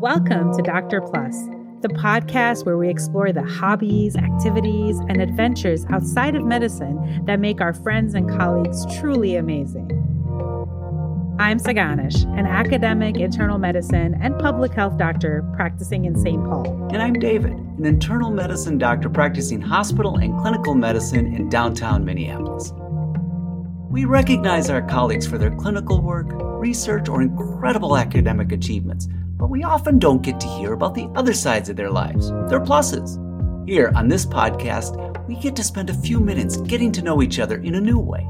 Welcome to Doctor Plus, the podcast where we explore the hobbies, activities, and adventures outside of medicine that make our friends and colleagues truly amazing. I'm Tseganesh, an academic internal medicine and public health doctor practicing in St. Paul. And I'm David, an internal medicine doctor practicing hospital and clinical medicine in downtown Minneapolis. We recognize our colleagues for their clinical work, research, or incredible academic achievements, but we often don't get to hear about the other sides of their lives, their pluses. Here on this podcast, we get to spend a few minutes getting to know each other in a new way